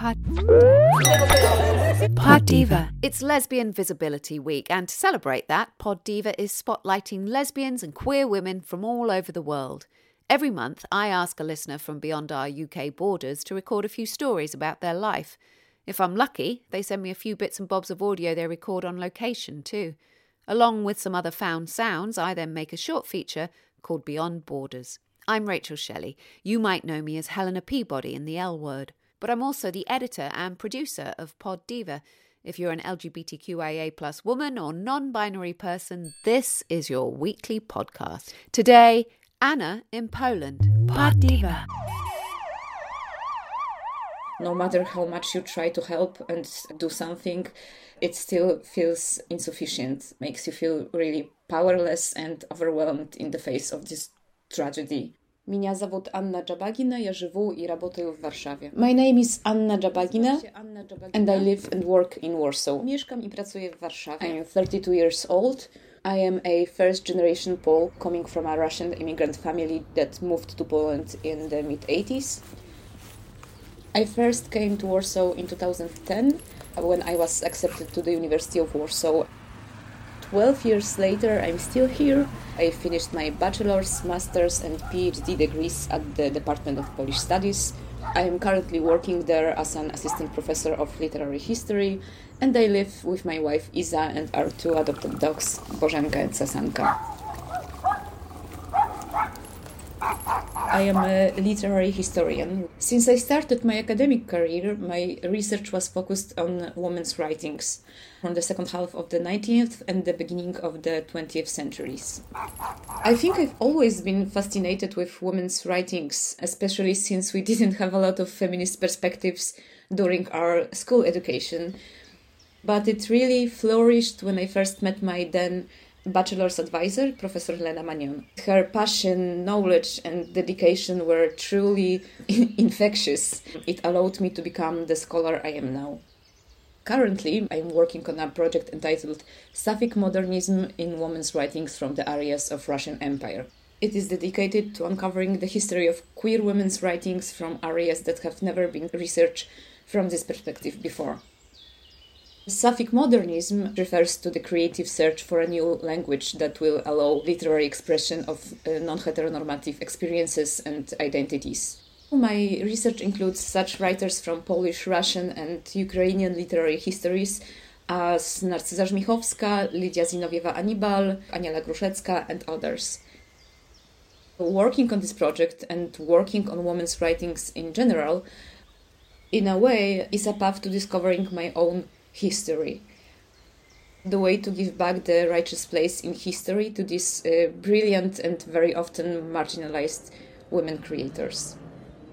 Pod, Pod Diva. It's Lesbian Visibility Week, and to celebrate that, Pod Diva is spotlighting lesbians and queer women from all over the world. Every month, I ask a listener from beyond our UK borders to record a few stories about their life. If I'm lucky, they send me a few bits and bobs of audio they record on location, too. Along with some other found sounds, I then make a short feature called Beyond Borders. I'm Rachel Shelley. You might know me as Helena Peabody in The L Word but I'm also the editor and producer of Pod Diva. If you're an LGBTQIA plus woman or non binary person, this is your weekly podcast. Today, Anna in Poland. Pod Diva. No matter how much you try to help and do something, it still feels insufficient, makes you feel really powerless and overwhelmed in the face of this tragedy. Меня зовут Анна Джабагина, я живу и работаю в Warszawie. My name is Anna Jabagina and I live and work in Warsaw. Mieszkam i pracuję w Warszawie. I am 32 years old. I am a first generation Pole coming from a Russian immigrant family that moved to Poland in the mid 80s. I first came to Warsaw in 2010 when I was accepted to the University of Warsaw 12 years later, I'm still here. I finished my bachelor's, master's, and PhD degrees at the Department of Polish Studies. I am currently working there as an assistant professor of literary history, and I live with my wife Iza and our two adopted dogs, Bożenka and Sasanka. I am a literary historian. Since I started my academic career, my research was focused on women's writings from the second half of the 19th and the beginning of the 20th centuries. I think I've always been fascinated with women's writings, especially since we didn't have a lot of feminist perspectives during our school education. But it really flourished when I first met my then bachelor's advisor, Professor Lena Magnone. Her passion, knowledge, and dedication were truly infectious. It allowed me to become the scholar I am now. Currently, I'm working on a project entitled Sapphic Modernism in Women's Writings from the Areas of Russian Empire. It is dedicated to uncovering the history of queer women's writings from areas that have never been researched from this perspective before. Sapphic modernism refers to the creative search for a new language that will allow literary expression of uh, non heteronormative experiences and identities. My research includes such writers from Polish, Russian, and Ukrainian literary histories as Narcyza Żmichowska, Lidia Zinowiewa-Anibal, Aniela Gruszecka, and others. Working on this project and working on women's writings in general, in a way, is a path to discovering my own history. The way to give back the righteous place in history to these uh, brilliant and very often marginalized women creators.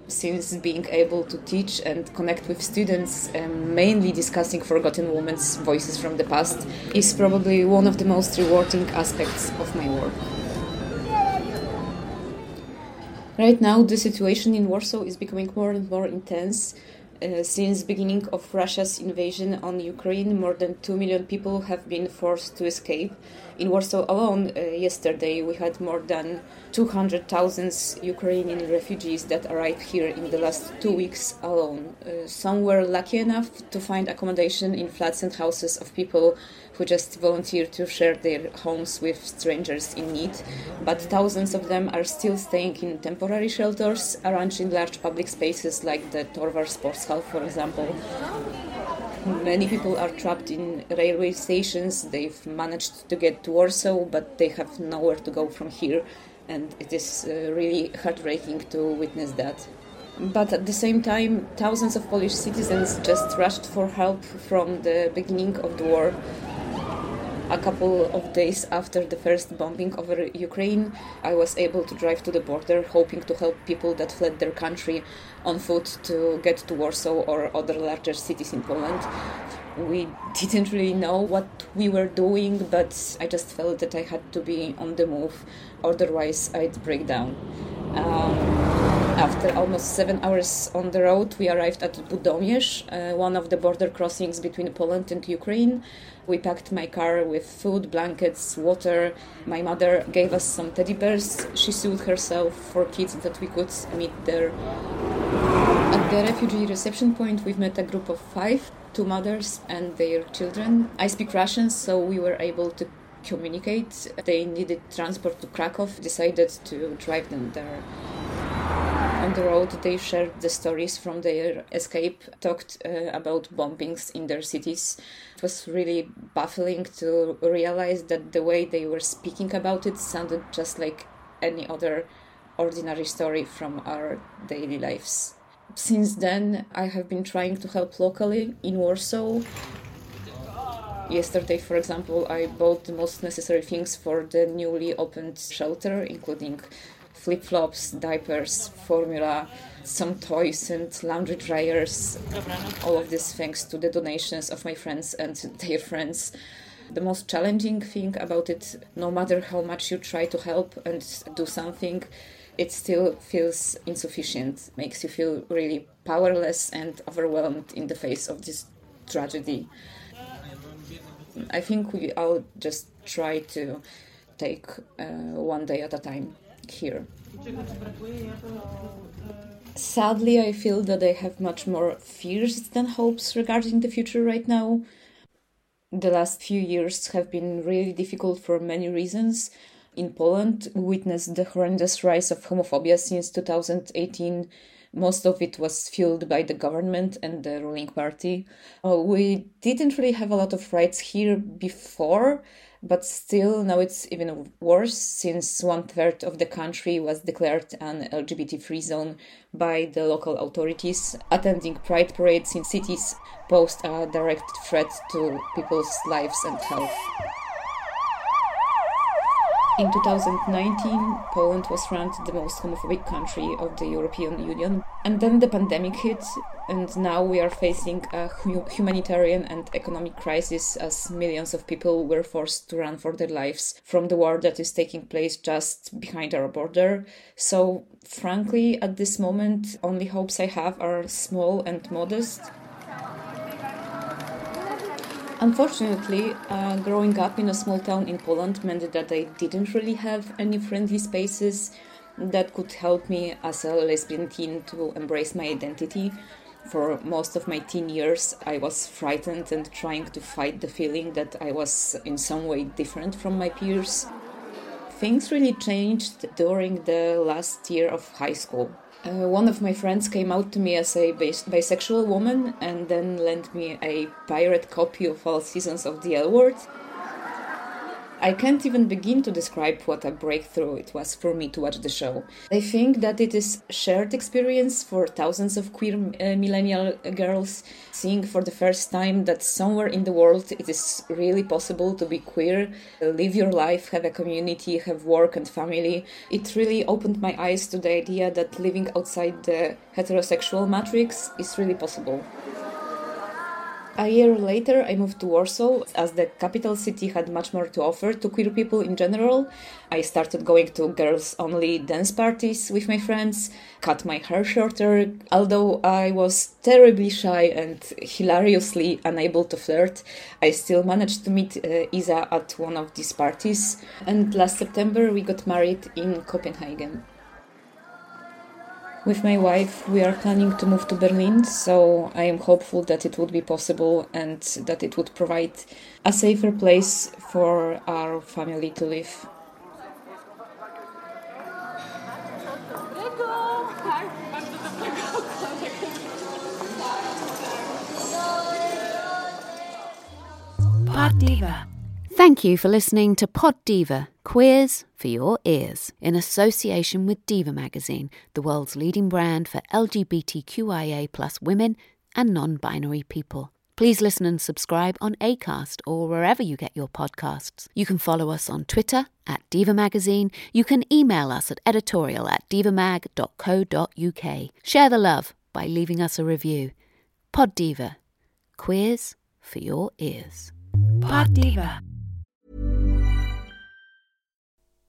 Since being able to teach and connect with students, um, mainly discussing forgotten women's voices from the past, is probably one of the most rewarding aspects of my work. Right now, the situation in Warsaw is becoming more and more intense uh, since beginning of Russia's invasion on Ukraine, more than 2 million people have been forced to escape. In Warsaw alone, uh, yesterday we had more than 200,000 Ukrainian refugees that arrived here in the last two weeks alone. Uh, some were lucky enough to find accommodation in flats and houses of people who just volunteered to share their homes with strangers in need, but thousands of them are still staying in temporary shelters arranged in large public spaces like the Torwar Sports Hall, for example. Many people are trapped in railway stations. They've managed to get to Warsaw, but they have nowhere to go from here, and it is uh, really heartbreaking to witness that. But at the same time, thousands of Polish citizens just rushed for help from the beginning of the war a couple of days after the first bombing over Ukraine, I was able to drive to the border, hoping to help people that fled their country on foot to get to Warsaw or other larger cities in Poland. We didn't really know what we were doing, but I just felt that I had to be on the move, otherwise, I'd break down. Um, after almost seven hours on the road, we arrived at Budomierz, uh, one of the border crossings between Poland and Ukraine. We packed my car with food, blankets, water. My mother gave us some teddy bears she sewed herself for kids that we could meet there. At the refugee reception point, we've met a group of five, two mothers and their children. I speak Russian, so we were able to communicate. They needed transport to Krakow, decided to drive them there on the road they shared the stories from their escape talked uh, about bombings in their cities. It was really baffling to realize that the way they were speaking about it sounded just like any other ordinary story from our daily lives. Since then i have been trying to help locally in warsaw. Yesterday, for example, I bought the most necessary things for the newly opened shelter, including flip flops, diapers, formula, some toys, and laundry dryers. All of this thanks to the donations of my friends and their friends. The most challenging thing about it, no matter how much you try to help and do something, it still feels insufficient, makes you feel really powerless and overwhelmed in the face of this tragedy. I think we all just try to take uh, one day at a time here. Sadly, I feel that I have much more fears than hopes regarding the future right now. The last few years have been really difficult for many reasons. In Poland, we witnessed the horrendous rise of homophobia since 2018. Most of it was fueled by the government and the ruling party. Uh, we didn't really have a lot of rights here before, but still, now it's even worse since one third of the country was declared an LGBT free zone by the local authorities. Attending pride parades in cities posed a direct threat to people's lives and health. In 2019, Poland was ranked the most homophobic country of the European Union. And then the pandemic hit, and now we are facing a humanitarian and economic crisis as millions of people were forced to run for their lives from the war that is taking place just behind our border. So, frankly, at this moment, only hopes I have are small and modest. Unfortunately, uh, growing up in a small town in Poland meant that I didn't really have any friendly spaces that could help me as a lesbian teen to embrace my identity. For most of my teen years, I was frightened and trying to fight the feeling that I was in some way different from my peers. Things really changed during the last year of high school. Uh, one of my friends came out to me as a bis- bisexual woman and then lent me a pirate copy of all seasons of The L Word. I can't even begin to describe what a breakthrough it was for me to watch the show. I think that it is shared experience for thousands of queer uh, millennial girls seeing for the first time that somewhere in the world it is really possible to be queer, live your life, have a community, have work and family. It really opened my eyes to the idea that living outside the heterosexual matrix is really possible. A year later, I moved to Warsaw as the capital city had much more to offer to queer people in general. I started going to girls only dance parties with my friends, cut my hair shorter. Although I was terribly shy and hilariously unable to flirt, I still managed to meet uh, Iza at one of these parties. And last September, we got married in Copenhagen. With my wife, we are planning to move to Berlin, so I am hopeful that it would be possible and that it would provide a safer place for our family to live. Pod Diva. Thank you for listening to Pod Diva, Queers for Your Ears, in association with Diva Magazine, the world's leading brand for LGBTQIA plus women and non-binary people. Please listen and subscribe on Acast or wherever you get your podcasts. You can follow us on Twitter at Diva Magazine. You can email us at editorial at divamag.co.uk. Share the love by leaving us a review. Pod Diva. Queers for your ears. Pod Diva.